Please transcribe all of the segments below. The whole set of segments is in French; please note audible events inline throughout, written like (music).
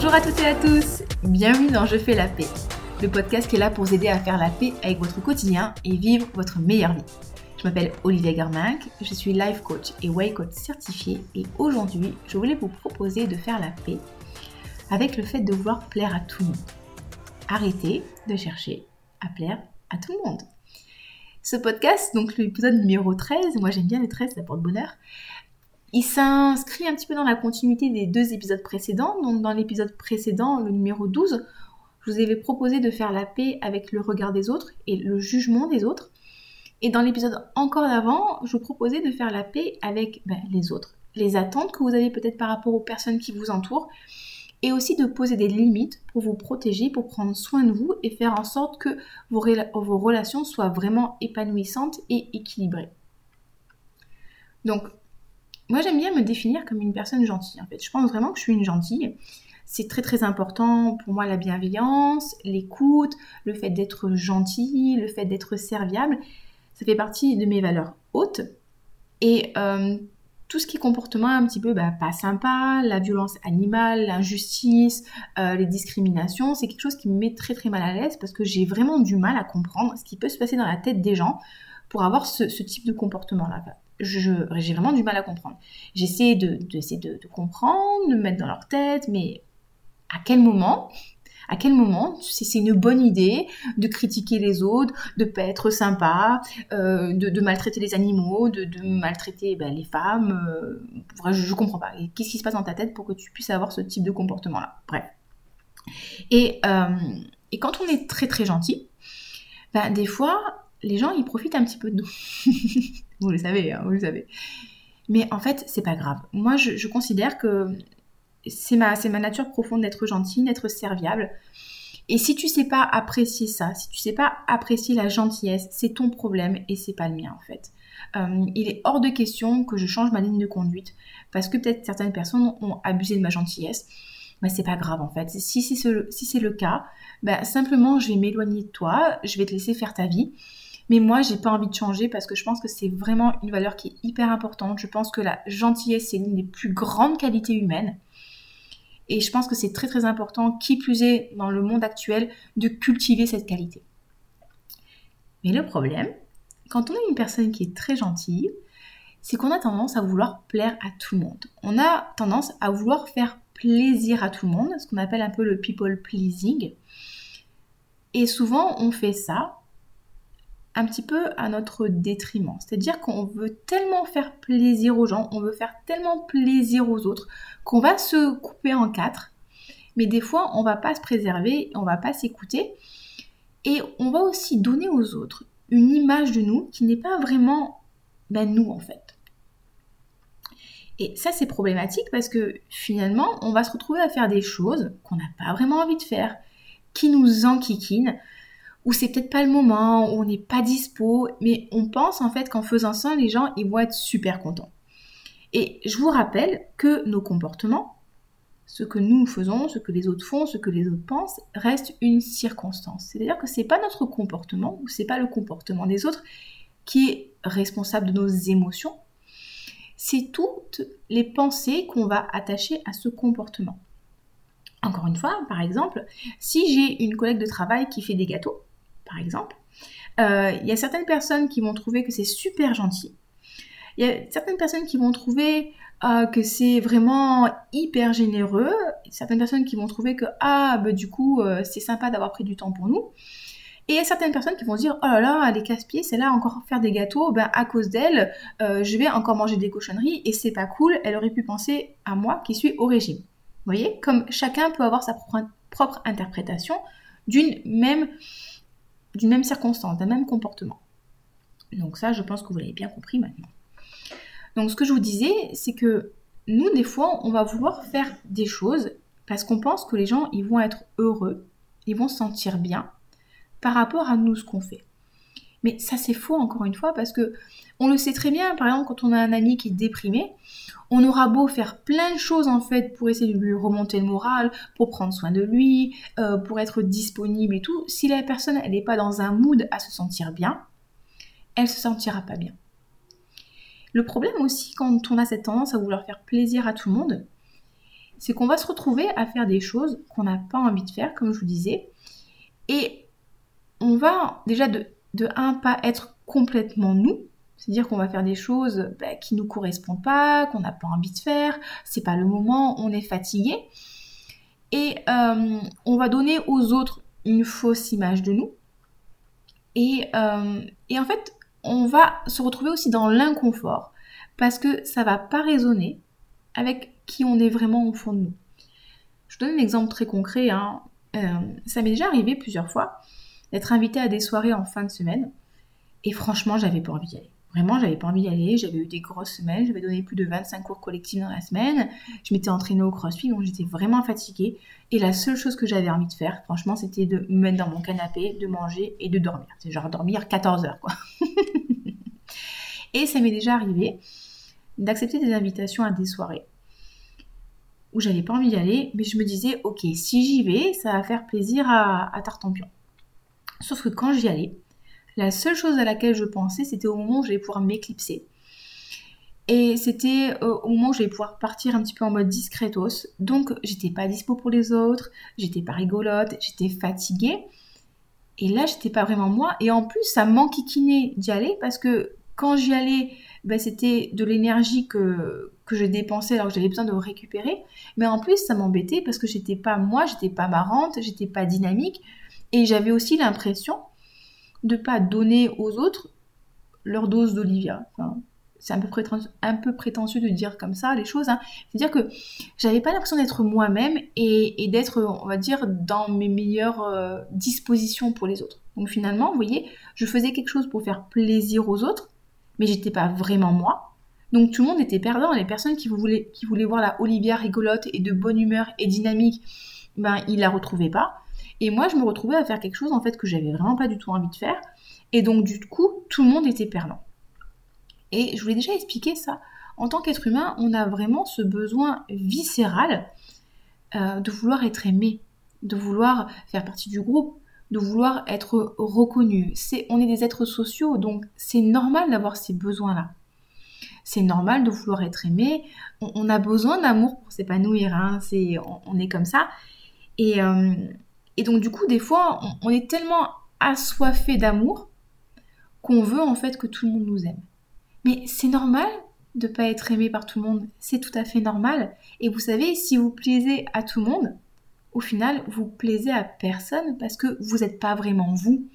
Bonjour à toutes et à tous, bienvenue dans Je fais la paix, le podcast qui est là pour vous aider à faire la paix avec votre quotidien et vivre votre meilleure vie. Je m'appelle Olivia Germinck, je suis life coach et way coach certifié et aujourd'hui je voulais vous proposer de faire la paix avec le fait de vouloir plaire à tout le monde. Arrêtez de chercher à plaire à tout le monde. Ce podcast, donc l'épisode numéro 13, moi j'aime bien les 13, ça porte bonheur, il s'inscrit un petit peu dans la continuité des deux épisodes précédents. Donc dans l'épisode précédent, le numéro 12, je vous avais proposé de faire la paix avec le regard des autres et le jugement des autres. Et dans l'épisode encore d'avant, je vous proposais de faire la paix avec ben, les autres, les attentes que vous avez peut-être par rapport aux personnes qui vous entourent, et aussi de poser des limites pour vous protéger, pour prendre soin de vous et faire en sorte que vos, vos relations soient vraiment épanouissantes et équilibrées. Donc, moi, j'aime bien me définir comme une personne gentille. En fait, je pense vraiment que je suis une gentille. C'est très très important pour moi la bienveillance, l'écoute, le fait d'être gentil, le fait d'être serviable. Ça fait partie de mes valeurs hautes. Et euh, tout ce qui est comportement un petit peu bah, pas sympa, la violence animale, l'injustice, euh, les discriminations, c'est quelque chose qui me met très très mal à l'aise parce que j'ai vraiment du mal à comprendre ce qui peut se passer dans la tête des gens pour avoir ce, ce type de comportement-là j'ai vraiment du mal à comprendre. J'essaie de, comprendre, de me mettre dans leur tête, mais à quel moment à quel moment c'est une bonne idée de critiquer les autres, de pas être sympa, euh, de, maltraiter les animaux, de, maltraiter ben, les femmes euh, je, ne comprends pas. Qu'est-ce qui se passe dans ta tête pour que tu puisses avoir ce type de comportement-là? Bref. Et, euh, et, quand on est très très gentil, ben, des fois, les gens, ils profitent un petit peu de nous. (laughs) vous le savez, hein, vous le savez. Mais en fait, c'est pas grave. Moi, je, considère que c'est ma, nature profonde d'être gentille, d'être serviable. Et si tu sais pas apprécier ça, si tu sais pas apprécier la gentillesse, c'est ton problème et c'est pas le mien en fait. Euh, il est hors de question que je change ma ligne de conduite parce que peut-être certaines personnes ont abusé de ma gentillesse. Mais c'est pas grave en fait. Si c'est le cas, bah, simplement je vais m'éloigner de toi, je vais te laisser faire ta vie mais moi, j'ai pas envie de changer parce que je pense que c'est vraiment une valeur qui est hyper importante. Je pense que la gentillesse, c'est l'une des plus grandes qualités humaines. Et je pense que c'est très très important, qui plus est dans le monde actuel, de cultiver cette qualité. Mais le problème, quand on est une personne qui est très gentille, c'est qu'on a tendance à vouloir plaire à tout le monde. On a tendance à vouloir faire plaisir à tout le monde, ce qu'on appelle un peu le people pleasing. Et souvent, on fait ça petit peu à notre détriment. C'est-à-dire qu'on veut tellement faire plaisir aux gens, on veut faire tellement plaisir aux autres, qu'on va se couper en quatre. Mais des fois, on va pas se préserver, on va pas s'écouter. Et on va aussi donner aux autres une image de nous qui n'est pas vraiment ben, nous en fait. Et ça, c'est problématique parce que finalement, on va se retrouver à faire des choses qu'on n'a pas vraiment envie de faire, qui nous enquiquinent, où c'est peut-être pas le moment, où on n'est pas dispo, mais on pense en fait qu'en faisant ça, les gens ils vont être super contents. Et je vous rappelle que nos comportements, ce que nous faisons, ce que les autres font, ce que les autres pensent, reste une circonstance. C'est-à-dire que c'est pas notre comportement ou c'est pas le comportement des autres qui est responsable de nos émotions. C'est toutes les pensées qu'on va attacher à ce comportement. Encore une fois, par exemple, si j'ai une collègue de travail qui fait des gâteaux, par exemple. Euh, il y a certaines personnes qui vont trouver que c'est super gentil. Il y a certaines personnes qui vont trouver euh, que c'est vraiment hyper généreux. Certaines personnes qui vont trouver que ah bah, du coup euh, c'est sympa d'avoir pris du temps pour nous. Et il y a certaines personnes qui vont dire oh là là elle est casse-pied, c'est là encore faire des gâteaux, ben à cause d'elle je vais encore manger des cochonneries et c'est pas cool. Elle aurait pu penser à moi qui suis au régime. Vous voyez? Comme chacun peut avoir sa propre interprétation d'une même d'une même circonstance, d'un même comportement. Donc ça, je pense que vous l'avez bien compris maintenant. Donc ce que je vous disais, c'est que nous, des fois, on va vouloir faire des choses parce qu'on pense que les gens, ils vont être heureux, ils vont se sentir bien par rapport à nous, ce qu'on fait. Mais ça, c'est faux, encore une fois, parce que on le sait très bien, par exemple, quand on a un ami qui est déprimé, on aura beau faire plein de choses en fait pour essayer de lui remonter le moral, pour prendre soin de lui, euh, pour être disponible et tout. Si la personne n'est pas dans un mood à se sentir bien, elle se sentira pas bien. Le problème aussi quand on a cette tendance à vouloir faire plaisir à tout le monde, c'est qu'on va se retrouver à faire des choses qu'on n'a pas envie de faire, comme je vous disais. Et on va déjà de, de un, pas être complètement nous. C'est-à-dire qu'on va faire des choses bah, qui ne nous correspondent pas, qu'on n'a pas envie de faire, c'est pas le moment, on est fatigué. Et euh, on va donner aux autres une fausse image de nous. Et, euh, et en fait, on va se retrouver aussi dans l'inconfort parce que ça va pas résonner avec qui on est vraiment au fond de nous. Je vous donne un exemple très concret. Hein. Euh, ça m'est déjà arrivé plusieurs fois d'être invité à des soirées en fin de semaine et franchement, j'avais pas envie d'y aller. Vraiment, j'avais pas envie d'y aller. J'avais eu des grosses semaines. J'avais donné plus de 25 cours collectifs dans la semaine. Je m'étais entraînée au crossfit, donc j'étais vraiment fatiguée. Et la seule chose que j'avais envie de faire, franchement, c'était de me mettre dans mon canapé, de manger et de dormir. C'est genre dormir 14 heures, quoi. (laughs) et ça m'est déjà arrivé d'accepter des invitations à des soirées où j'avais pas envie d'y aller, mais je me disais, ok, si j'y vais, ça va faire plaisir à, à Tartampion. Sauf que quand j'y allais, la seule chose à laquelle je pensais, c'était au moment où j'allais pouvoir m'éclipser. Et c'était euh, au moment où j'allais pouvoir partir un petit peu en mode discretos. Donc, j'étais pas dispo pour les autres, j'étais pas rigolote, j'étais fatiguée. Et là, j'étais pas vraiment moi. Et en plus, ça m'enquiquinait d'y aller parce que quand j'y allais, ben, c'était de l'énergie que, que je dépensais alors que j'avais besoin de récupérer. Mais en plus, ça m'embêtait parce que j'étais pas moi, j'étais pas marrante, j'étais pas dynamique. Et j'avais aussi l'impression de pas donner aux autres leur dose d'Olivia. c'est un peu, prétentieux de dire comme ça les choses. Hein. C'est-à-dire que j'avais pas l'impression d'être moi-même et, d'être, on va dire, dans mes meilleures euh, dispositions pour les autres. Donc finalement, vous voyez, je faisais quelque chose pour faire plaisir aux autres, mais j'étais pas vraiment moi. Donc tout le monde était perdant. Les personnes qui voulaient, qui voulaient voir la Olivia rigolote et de bonne humeur et dynamique, ben ils la retrouvaient pas. Et moi, je me retrouvais à faire quelque chose en fait que j'avais vraiment pas du tout envie de faire. Et donc, du coup, tout le monde était perdant. Et je vous l'ai déjà expliqué ça. En tant qu'être humain, on a vraiment ce besoin viscéral euh, de vouloir être aimé, de vouloir faire partie du groupe, de vouloir être reconnu. C'est, on est des êtres sociaux, donc c'est normal d'avoir ces besoins-là. C'est normal de vouloir être aimé. On, a besoin d'amour pour s'épanouir. Hein. C'est, on, est comme ça. Et, euh, et donc du coup, des fois, on, est tellement assoiffé d'amour qu'on veut en fait que tout le monde nous aime. Mais c'est normal de ne pas être aimé par tout le monde, c'est tout à fait normal. Et vous savez, si vous plaisez à tout le monde, au final, vous plaisez à personne parce que vous n'êtes pas vraiment vous.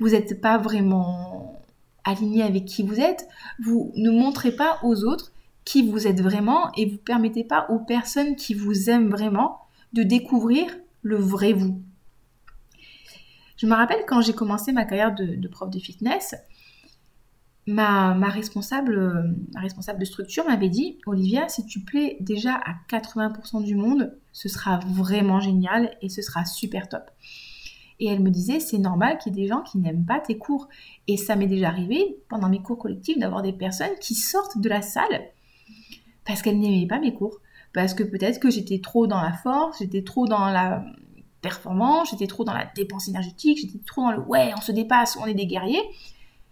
Vous n'êtes pas vraiment aligné avec qui vous êtes. Vous ne montrez pas aux autres qui vous êtes vraiment et vous permettez pas aux personnes qui vous aiment vraiment de découvrir le vrai vous. Je me rappelle quand j'ai commencé ma carrière de, prof de fitness, ma, responsable, responsable de structure m'avait dit Olivia, si tu plais déjà à 80% du monde, ce sera vraiment génial et ce sera super top. Et elle me disait c'est normal qu'il y ait des gens qui n'aiment pas tes cours. Et ça m'est déjà arrivé pendant mes cours collectifs d'avoir des personnes qui sortent de la salle parce qu'elles n'aimaient pas mes cours. Parce que peut-être que j'étais trop dans la force, j'étais trop dans la, performant, j'étais trop dans la dépense énergétique, j'étais trop dans le ouais, on se dépasse, on est des guerriers.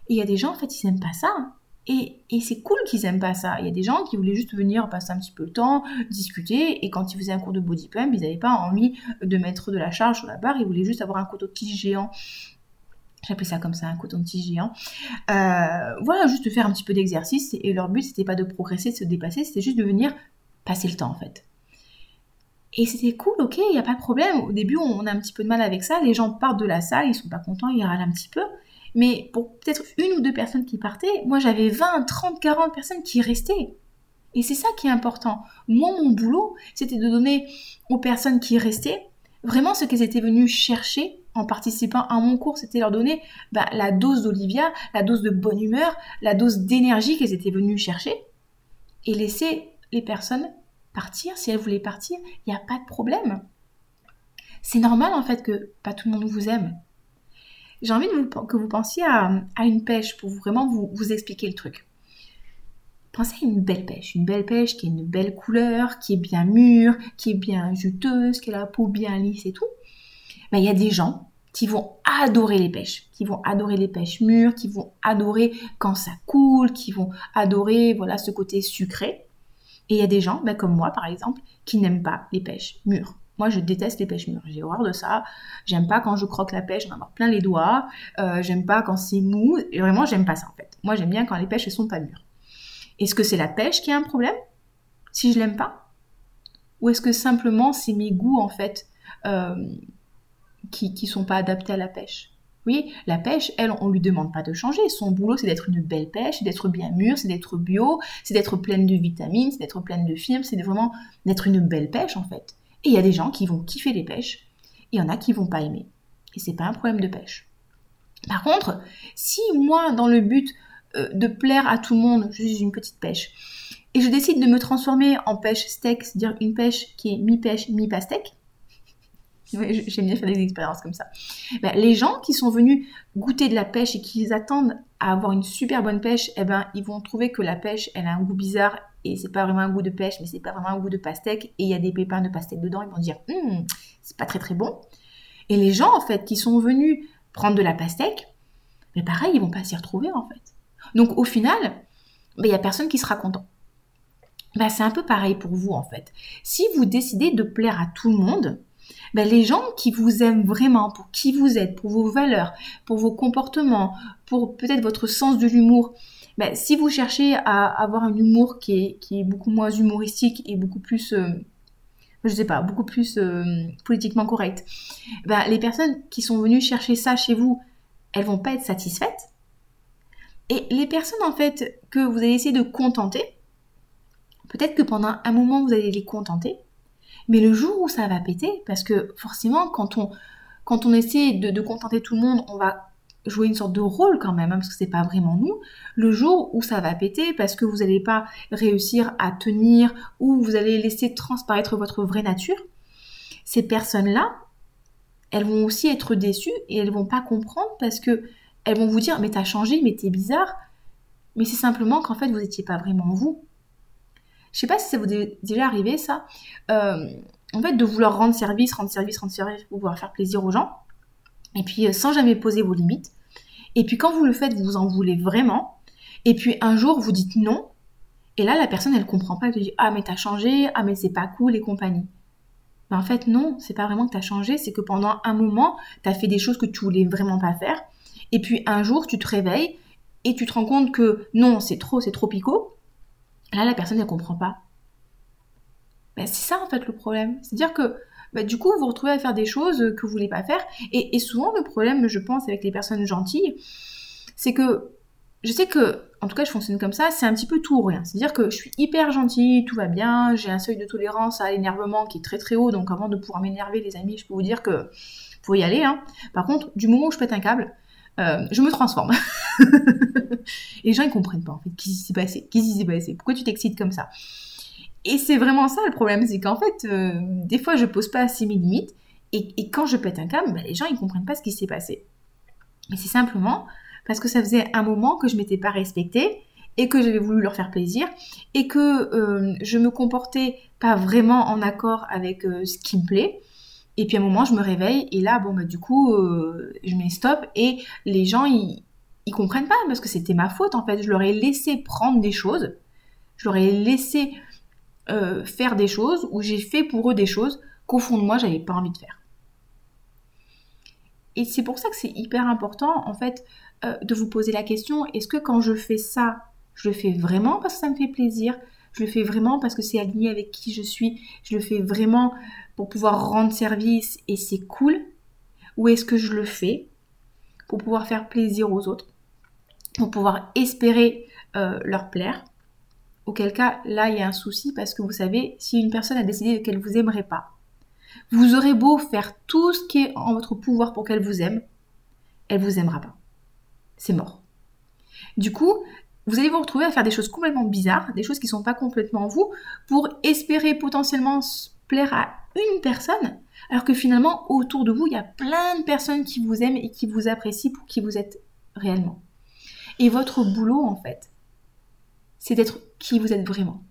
Et il y a des gens, en fait, ils n'aiment pas ça. Et, et c'est cool qu'ils aiment pas ça. Il y a des gens qui voulaient juste venir passer un petit peu le temps, discuter, et quand ils faisaient un cours de body pump, ils n'avaient pas envie de mettre de la charge sur la barre, ils voulaient juste avoir un coton-tige géant. J'appelais ça comme ça, un coton-tige géant. Euh, voilà, juste faire un petit peu d'exercice, et leur but, c'était pas de progresser, de se dépasser, c'était juste de venir passer le temps, en fait. Et c'était cool, ok, il n'y a pas de problème. Au début, on a un petit peu de mal avec ça. Les gens partent de la salle, ils sont pas contents, ils râlent un petit peu. Mais pour peut-être une ou deux personnes qui partaient, moi j'avais 20, 30, 40 personnes qui restaient. Et c'est ça qui est important. Moi, mon boulot, c'était de donner aux personnes qui restaient vraiment ce qu'elles étaient venues chercher en participant à mon cours. C'était leur donner bah, la dose d'Olivia, la dose de bonne humeur, la dose d'énergie qu'elles étaient venues chercher. Et laisser les personnes partir, si elle voulait partir, il n'y a pas de problème. C'est normal en fait que pas tout le monde vous aime. J'ai envie que vous pensiez à, une pêche pour vraiment vous, expliquer le truc. Pensez à une belle pêche, une belle pêche qui a une belle couleur, qui est bien mûre, qui est bien juteuse, qui a la peau bien lisse et tout. Ben, il y a des gens qui vont adorer les pêches, qui vont adorer les pêches mûres, qui vont adorer quand ça coule, qui vont adorer voilà ce côté sucré. Et il y a des gens, ben, comme moi par exemple, qui n'aiment pas les pêches mûres. Moi, je déteste les pêches mûres. J'ai horreur de ça. J'aime pas quand je croque la pêche, j'en avoir plein les doigts. Euh, j'aime pas quand c'est mou. Et vraiment, j'aime pas ça en fait. Moi, j'aime bien quand les pêches elles sont pas mûres. Est-ce que c'est la pêche qui a un problème si je l'aime pas? Ou est-ce que simplement c'est mes goûts en fait euh, qui qui sont pas adaptés à la pêche? Oui, la pêche, elle, on lui demande pas de changer. Son boulot, c'est d'être une belle pêche, d'être bien mûre, c'est d'être bio, c'est d'être pleine de vitamines, c'est d'être pleine de fibres, c'est vraiment d'être une belle pêche en fait. Et il y a des gens qui vont kiffer les pêches, il y en a qui vont pas aimer. Et c'est pas un problème de pêche. Par contre, si moi, dans le but euh, de plaire à tout le monde, je suis une petite pêche, et je décide de me transformer en pêche steak, c'est-à-dire une pêche qui est mi-pêche, mi-pastèque, J'aime bien faire des expériences comme ça. Ben, les gens qui sont venus goûter de la pêche et qui attendent à avoir une super bonne pêche, eh ben, ils vont trouver que la pêche, elle a un goût bizarre et c'est pas vraiment un goût de pêche, mais c'est pas vraiment un goût de pastèque et il y a des pépins de pastèque dedans. Ils vont dire, hum, c'est pas très très bon. Et les gens, en fait, qui sont venus prendre de la pastèque, ben, pareil, ils vont pas s'y retrouver, en fait. Donc, au final, ben, il y a personne qui sera content. Ben, c'est un peu pareil pour vous, en fait. Si vous décidez de plaire à tout le monde, ben, les gens qui vous aiment vraiment, pour qui vous êtes, pour vos valeurs, pour vos comportements, pour peut-être votre sens de l'humour, ben, si vous cherchez à avoir un humour qui est, beaucoup moins humoristique et beaucoup plus, euh, je sais pas, beaucoup plus euh, politiquement correct, ben, les personnes qui sont venues chercher ça chez vous, elles vont pas être satisfaites. Et les personnes en fait que vous allez essayer de contenter, peut-être que pendant un moment vous allez les contenter, mais le jour où ça va péter, parce que forcément, quand on, quand on essaie de, contenter tout le monde, on va jouer une sorte de rôle quand même, hein, parce que c'est pas vraiment nous. Le jour où ça va péter, parce que vous n'allez pas réussir à tenir, ou vous allez laisser transparaître votre vraie nature, ces personnes-là, elles vont aussi être déçues et elles vont pas comprendre parce que elles vont vous dire mais t'as changé, mais t'es bizarre. Mais c'est simplement qu'en fait vous n'étiez pas vraiment vous. Je sais pas si ça vous est déjà arrivé ça. Euh, en fait, de vouloir rendre service, rendre service, rendre service, pouvoir faire plaisir aux gens. Et puis euh, sans jamais poser vos limites. Et puis quand vous le faites, vous en voulez vraiment. Et puis un jour, vous dites non. Et là, la personne, elle comprend pas. Elle te dit Ah, mais t'as changé. Ah, mais c'est pas cool et compagnie. Mais en fait, non, c'est pas vraiment que t'as changé. C'est que pendant un moment, t'as fait des choses que tu voulais vraiment pas faire. Et puis un jour, tu te réveilles et tu te rends compte que non, c'est trop, c'est trop picot. Là, la personne ne comprend pas. Ben, c'est ça en fait le problème. C'est-à-dire que ben, du coup, vous vous retrouvez à faire des choses que vous voulez pas faire. Et, souvent, le problème, je pense, avec les personnes gentilles, c'est que je sais que, en tout cas, je fonctionne comme ça, c'est un petit peu tout ou rien. C'est-à-dire que je suis hyper gentille, tout va bien, j'ai un seuil de tolérance à l'énervement qui est très très haut, donc avant de pouvoir m'énerver, les amis, je peux vous dire que faut y aller. Hein. Par contre, du moment où je pète un câble, euh, je me transforme. (laughs) les gens, ils comprennent pas, en fait, qu'est-ce qui s'est passé Pourquoi tu t'excites comme ça Et c'est vraiment ça le problème, c'est qu'en fait, euh, des fois, je pose pas assez mes limites, et, quand je pète un câble, bah, les gens, ils comprennent pas ce qui s'est passé. Et c'est simplement parce que ça faisait un moment que je m'étais pas respectée, et que j'avais voulu leur faire plaisir, et que euh, je me comportais pas vraiment en accord avec ce qui me plaît, et puis à un moment, je me réveille et là, bon, bah, du coup, euh, je mets stop et les gens, ils, ils comprennent pas parce que c'était ma faute en fait. Je leur ai laissé prendre des choses, je leur ai laissé euh, faire des choses ou j'ai fait pour eux des choses qu'au fond de moi, j'avais pas envie de faire. Et c'est pour ça que c'est hyper important en fait euh, de vous poser la question est-ce que quand je fais ça, je le fais vraiment parce que ça me fait plaisir? Je le fais vraiment parce que c'est aligné avec qui je suis, je le fais vraiment pour pouvoir rendre service et c'est cool Ou est-ce que je le fais pour pouvoir faire plaisir aux autres Pour pouvoir espérer euh, leur plaire? Auquel cas, là, il y a un souci parce que vous savez, si une personne a décidé qu'elle vous aimerait pas, vous aurez beau faire tout ce qui est en votre pouvoir pour qu'elle vous aime, elle vous aimera pas. C'est mort. Du coup, vous allez vous retrouver à faire des choses complètement bizarres, des choses qui ne sont pas complètement vous, pour espérer potentiellement plaire à une personne, alors que finalement, autour de vous, il y a plein de personnes qui vous aiment et qui vous apprécient pour qui vous êtes réellement. Et votre boulot, en fait, c'est d'être qui vous êtes vraiment.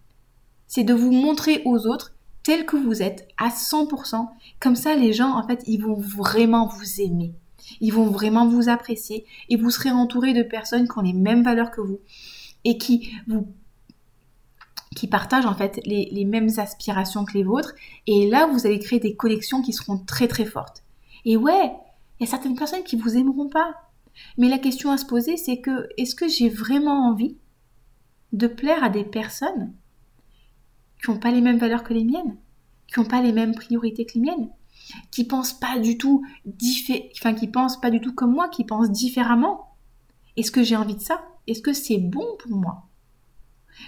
C'est de vous montrer aux autres tel que vous êtes, à 100%. Comme ça, les gens, en fait, ils vont vraiment vous aimer. Ils vont vraiment vous apprécier et vous serez entouré de personnes qui ont les mêmes valeurs que vous et qui vous qui partagent en fait les, mêmes aspirations que les vôtres. Et là, vous allez créer des connexions qui seront très très fortes. Et ouais, il y a certaines personnes qui vous aimeront pas. Mais la question à se poser, c'est que est-ce que j'ai vraiment envie de plaire à des personnes qui n'ont pas les mêmes valeurs que les miennes, qui n'ont pas les mêmes priorités que les miennes, qui pensent pas du tout enfin qui pensent pas du tout comme moi, qui pensent différemment? Est-ce que j'ai envie de ça? Est-ce que c'est bon pour moi?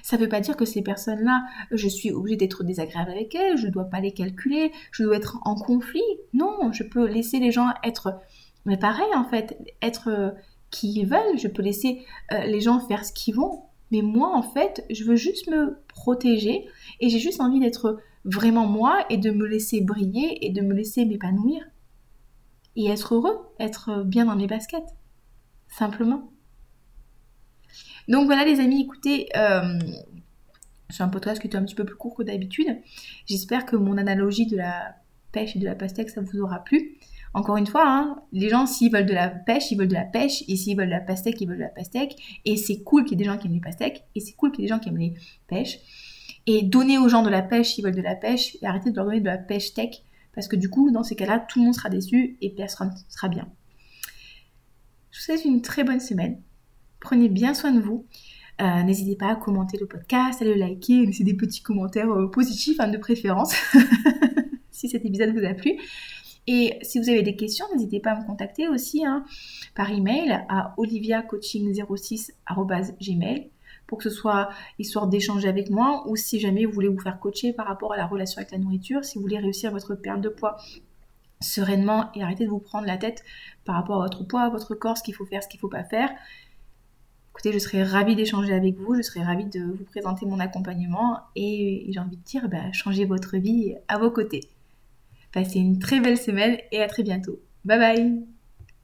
Ça ne veut pas dire que ces personnes-là, je suis obligée d'être désagréable avec elles, je ne dois pas les calculer, je dois être en conflit. Non, je peux laisser les gens être, mais pareil en fait, être euh, qui ils veulent, je peux laisser euh, les gens faire ce qu'ils vont. Mais moi, en fait, je veux juste me protéger et j'ai juste envie d'être vraiment moi et de me laisser briller et de me laisser m'épanouir et être heureux, être bien dans mes baskets, simplement. Donc voilà les amis, écoutez, euh, c'est un podcast qui est un petit peu plus court que d'habitude. J'espère que mon analogie de la pêche et de la pastèque, ça vous aura plu. Encore une fois, hein, les gens, s'ils veulent de la pêche, ils veulent de la pêche, et s'ils veulent de la pastèque, ils veulent de la pastèque. Et c'est cool qu'il y ait des gens qui aiment les pastèques, et c'est cool qu'il y ait des gens qui aiment les pêches. Et donner aux gens de la pêche s'ils veulent de la pêche, et arrêter de leur donner de la pêche tech, parce que du coup, dans ces cas-là, tout le monde sera déçu et personne sera bien. Je vous souhaite une très bonne semaine. Prenez bien soin de vous. Euh, n'hésitez pas à commenter le podcast, à le liker, à laisser des petits commentaires euh, positifs, hein, de préférence, (laughs) si cet épisode vous a plu. Et si vous avez des questions, n'hésitez pas à me contacter aussi hein, par email à oliviacoaching06.gmail pour que ce soit histoire d'échanger avec moi ou si jamais vous voulez vous faire coacher par rapport à la relation avec la nourriture, si vous voulez réussir votre perte de poids sereinement et arrêter de vous prendre la tête par rapport à votre poids, à votre corps, ce qu'il faut faire, ce qu'il ne faut pas faire. Écoutez, je serais ravie d'échanger avec vous, je serais ravie de vous présenter mon accompagnement et j'ai envie de dire, bah, changez votre vie à vos côtés. Passez une très belle semaine et à très bientôt. Bye bye